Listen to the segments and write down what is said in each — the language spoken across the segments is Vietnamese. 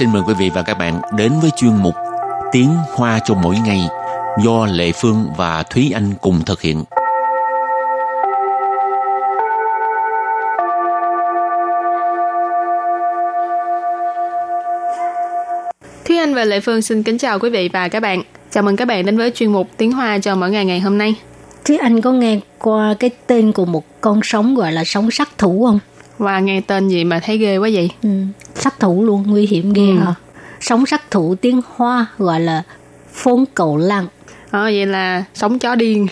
xin mời quý vị và các bạn đến với chuyên mục Tiếng Hoa cho mỗi ngày do Lệ Phương và Thúy Anh cùng thực hiện. Thúy Anh và Lệ Phương xin kính chào quý vị và các bạn. Chào mừng các bạn đến với chuyên mục Tiếng Hoa cho mỗi ngày ngày hôm nay. Thúy Anh có nghe qua cái tên của một con sóng gọi là sóng sát thủ không? Và nghe tên gì mà thấy ghê quá vậy? Ừ, sát thủ luôn, nguy hiểm ghê ừ. hả? Sóng sát thủ tiếng Hoa gọi là phốn cầu lăng. Ờ, vậy là sóng chó điên.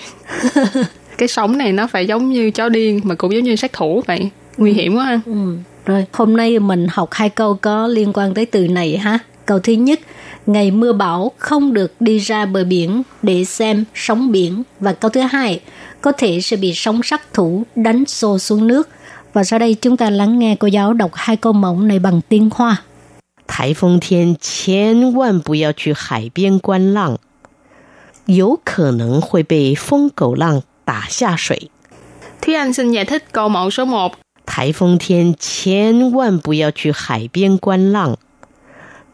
cái sóng này nó phải giống như chó điên mà cũng giống như sát thủ vậy. Nguy hiểm quá ha. Ừ. Rồi, hôm nay mình học hai câu có liên quan tới từ này ha. Câu thứ nhất, ngày mưa bão không được đi ra bờ biển để xem sóng biển. Và câu thứ hai, có thể sẽ bị sóng sát thủ đánh xô xuống nước và sau đây chúng ta lắng nghe cô giáo đọc hai câu mẫu này bằng tiếng Hoa. Thái phong thiên chén vạn bù yào chú hải biên quan lặng. Yếu khả năng hội bị phong cầu lặng tả xa 水. Thúy Anh xin giải thích câu mẫu số 1. Thái phong thiên chén vạn bù yào chú hải biên quan lặng.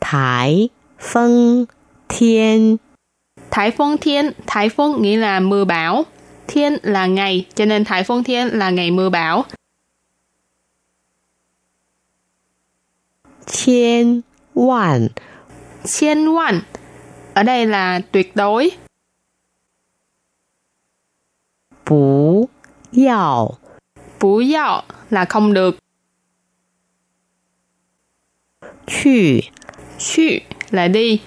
Thái phong thiên Thái phong thiên, thái phong nghĩa là mưa bão. Thiên là ngày, cho nên Thái Phong Thiên là ngày mưa bão. Thiên vạn Thiên vạn Ở đây là tuyệt đối. Bú yào Bú yào là không được. Chù Chù là đi.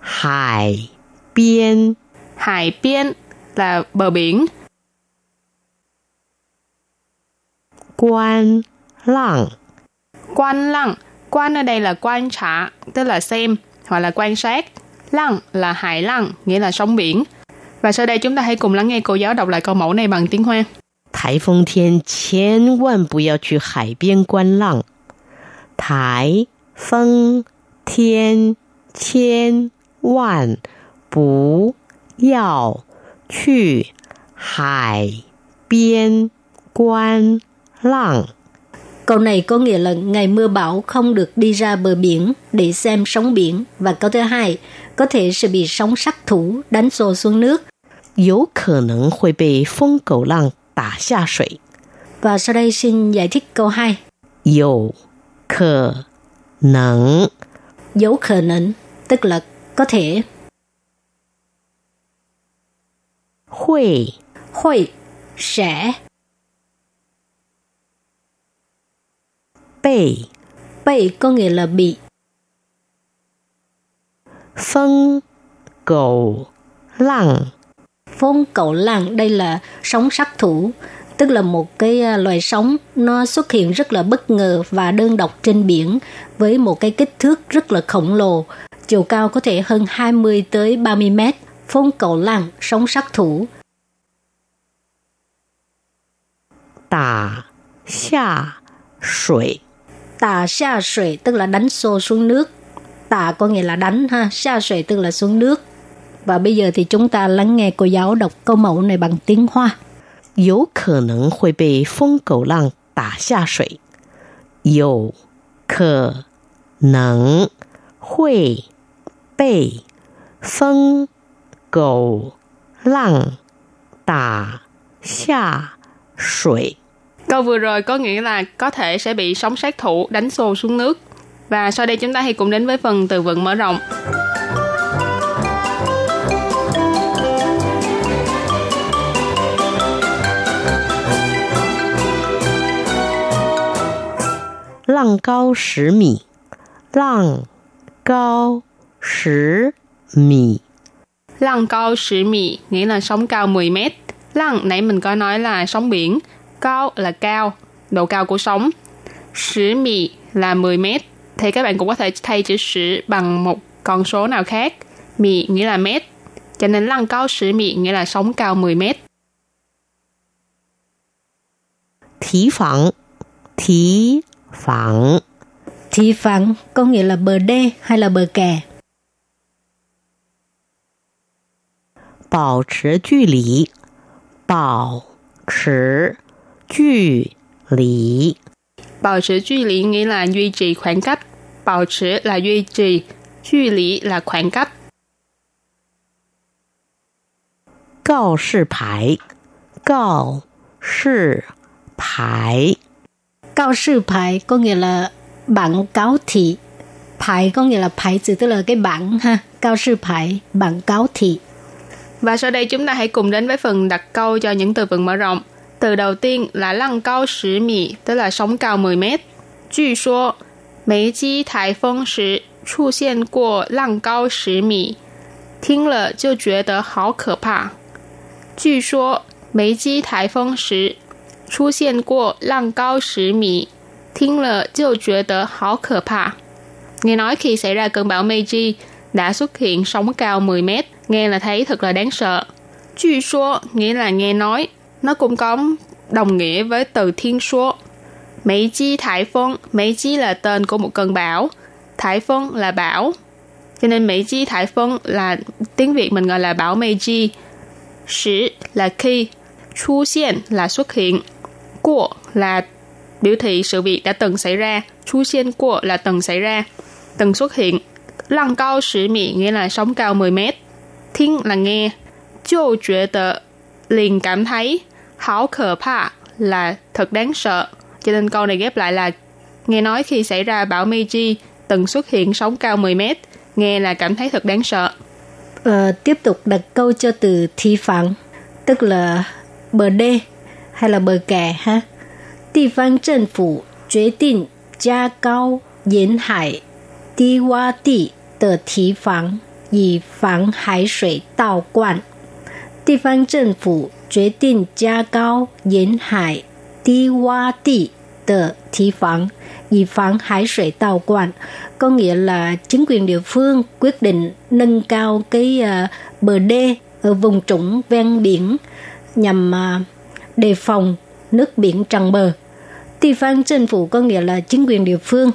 Hải biên Hải biên là bờ biển. quan 浪。 Quan lăng, quan ở đây là quan trả, tức là xem hoặc là quan sát. Lăng là hải lăng, nghĩa là sóng biển. Và sau đây chúng ta hãy cùng lắng nghe cô giáo đọc lại câu mẫu này bằng tiếng Hoa. 台风天千万不要去海边观浪。台风天千万不要去海边观浪。 Câu này có nghĩa là ngày mưa bão không được đi ra bờ biển để xem sóng biển. Và câu thứ hai, có thể sẽ bị sóng sát thủ đánh xô xuống nước. 有可能会被疯狗浪打下水。 Và sau đây xin giải thích câu 2. 有可能 Dấu khờ nịnh, tức là có thể. 会 Hội, sẽ, 被，被 có nghĩa là bị. Phong, cầu, lặng. Phong cầu lặng đây là sóng sát thủ, tức là một cái à, loài sóng nó xuất hiện rất là bất ngờ và đơn độc trên biển với một cái kích thước rất là khổng lồ, chiều cao có thể hơn 20 tới 30 mét. Phong cầu lặng, sóng sát thủ. Tả, xả, sủy tà xa sủy tức là đánh xô xuống nước. Tà có nghĩa là đánh ha, xa sủy tức là xuống nước. Và bây giờ thì chúng ta lắng nghe cô giáo đọc câu mẫu này bằng tiếng Hoa. Có khả năng hội bị phong cầu lăng tả xa sủy. Có khả năng hội bị phong cầu lăng tả xa sủy. Câu vừa rồi có nghĩa là có thể sẽ bị sóng sát thủ đánh xô xuống nước. Và sau đây chúng ta hãy cùng đến với phần từ vựng mở rộng. Lăng cao 10 mì Lăng cao 10 mì Lăng cao 10 mì nghĩa là sóng cao 10 mét. Lăng nãy mình có nói là sóng biển, Cao là cao, độ cao của sóng. 10 mì là 10 mét. Thì các bạn cũng có thể thay chữ 10 bằng một con số nào khác. Mì nghĩa là mét. Cho nên lăng cao 10 mì nghĩa là sóng cao 10 mét. Thí phẳng Thí phẳng Thí phẳng có nghĩa là bờ đê hay là bờ kè. Bảo trì 距离 Bảo trì 距离， Bảo trì 距离 nghĩa là duy trì khoảng cách. Bảo trì là duy trì, 距离 là khoảng cách. 告示牌，告示牌， Cao sư牌có nghĩa là bảng cáo thị.牌có nghĩa là牌từ tức là cái bảng ha. Cao sư牌, bảng cáo thị. Và sau đây chúng ta hãy cùng đến với phần đặt câu cho những từ vựng mở rộng. Từ đầu tiên là lăng cao 10 mì, tức là sóng cao 10 mét. 据说梅基台风时出现过浪高10米，听了就觉得好可怕。据说梅基台风时出现过浪高10米，听了就觉得好可怕。Nghe nói khi xảy ra cơn bão Meiji đã xuất hiện sóng cao 10 mét, nghe là thấy thật là đáng sợ. Chuyên số nghĩa là nghe nói, nó cũng có đồng nghĩa với từ thiên số. Mấy chi thải phong, mấy chi là tên của một cơn bão, thải phong là bão. Cho nên mấy chi thải phong là tiếng Việt mình gọi là bão Meiji. Sử là khi, chu hiện là xuất hiện, của là biểu thị sự việc đã từng xảy ra, chu hiện của là từng xảy ra, từng xuất hiện. Lăng cao sử mị nghĩa là sóng cao 10 mét. Thiên là nghe. Chô 觉得 liền cảm thấy Hảo khờ pa là thật đáng sợ. Cho nên câu này ghép lại là nghe nói khi xảy ra bão Meiji từng xuất hiện sóng cao 10 mét. Nghe là cảm thấy thật đáng sợ. Ờ, tiếp tục đặt câu cho từ thi phẳng, tức là bờ đê hay là bờ kè ha. Địa phương chính phủ quyết định gia cao 沿海低洼地的堤防，以防海水倒灌。地方政府 决定加高沿海低洼地的堤防，以防海水倒灌. Có nghĩa là chính quyền địa phương quyết định nâng cao cái uh, bờ đê ở vùng trũng ven biển nhằm uh, đề phòng nước biển tràn bờ. Địa phương chính phủ có nghĩa là chính quyền địa phương.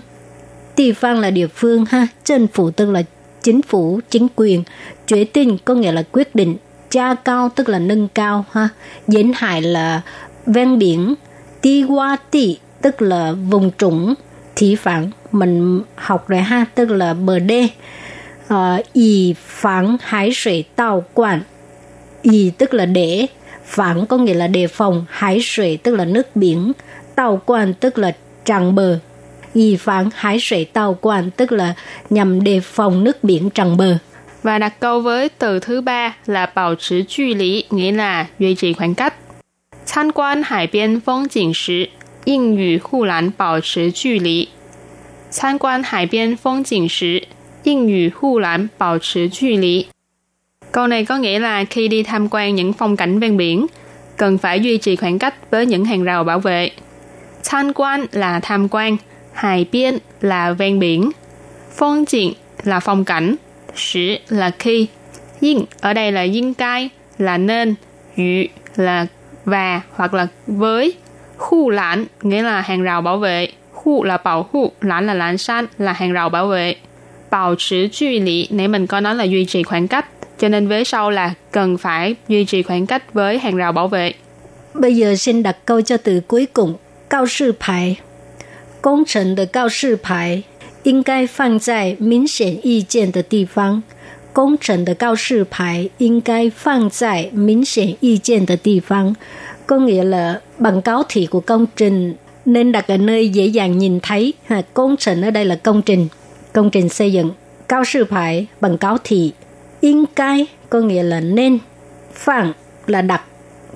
Địa phương là địa phương ha, chính phủ tức là chính phủ, chính quyền. Quyết định có nghĩa là quyết định. Gia cao tức là nâng cao ha. Diễn hải là ven biển. Ti qua ti tức là vùng trũng. Thí phản mình học rồi ha, tức là bờ đê. Ờ, y phản hải水倒灌. Y tức là để, phản có nghĩa là đề phòng, hải水tức là nước biển, tàu quan tức là tràn bờ. Y phản hải水tàu quan tức là nhằm đề phòng nước biển tràn bờ. và đặt câu với từ thứ ba là bảo trì 距离 nghĩa là duy trì khoảng cách. Tham quan hải biên phong cảnh 时, Anh ngữ hù lán bảo trì. Tham quan hải biên phong cảnh 时, Anh ngữ hù lán bảo trì. Câu này có nghĩa là khi đi tham quan những phong cảnh ven biển, cần phải duy trì khoảng cách với những hàng rào bảo vệ. Tham quan là tham quan, hải biên là ven biển, phong cảnh là phong cảnh, shi là khi, yin ở đây là yin cai, là nên, yu là và hoặc là với, khu lãn nghĩa là hàng rào bảo vệ, khu là bảo hộ, lãn là lãn san là hàng rào bảo vệ. Bảo trì duy lý, nãy mình có nói là duy trì khoảng cách, cho nên vế sau là cần phải duy trì khoảng cách với hàng rào bảo vệ. Bây giờ xin đặt câu cho từ cuối cùng, cao sư bài. Công trình được cao sư bài 应该放在明显意见的地方。工程的告示牌应该放在明显意见的地方。Có nghĩa là bằng cáo thị của công trình nên đặt ở nơi dễ dàng nhìn thấy. Ha, công trình ở đây là công trình, công trình xây dựng. Cao sư phải bằng cáo thị. Yên cai có nghĩa là nên. Phẳng là đặt.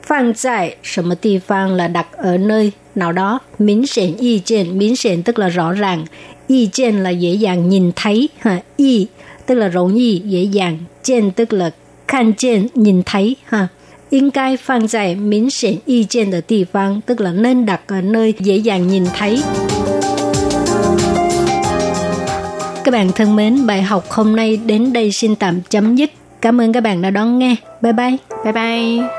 Phang tại 什么地方 là đặt ở nơi nào đó. Miễn xịn ý见, miễn xịn tức là rõ ràng. Ý见là dễ dàng nhìn thấy. Ha, ý tức là容易 dễ dàng. Trên tức là 看见 nhìn thấy. Ha. 应该放在明显意见的地方, tức là nên đặt ở nơi dễ dàng nhìn thấy. Các bạn thân mến, bài học hôm nay đến đây xin tạm chấm dứt. Cảm ơn các bạn đã đón nghe. Bye bye. Bye bye.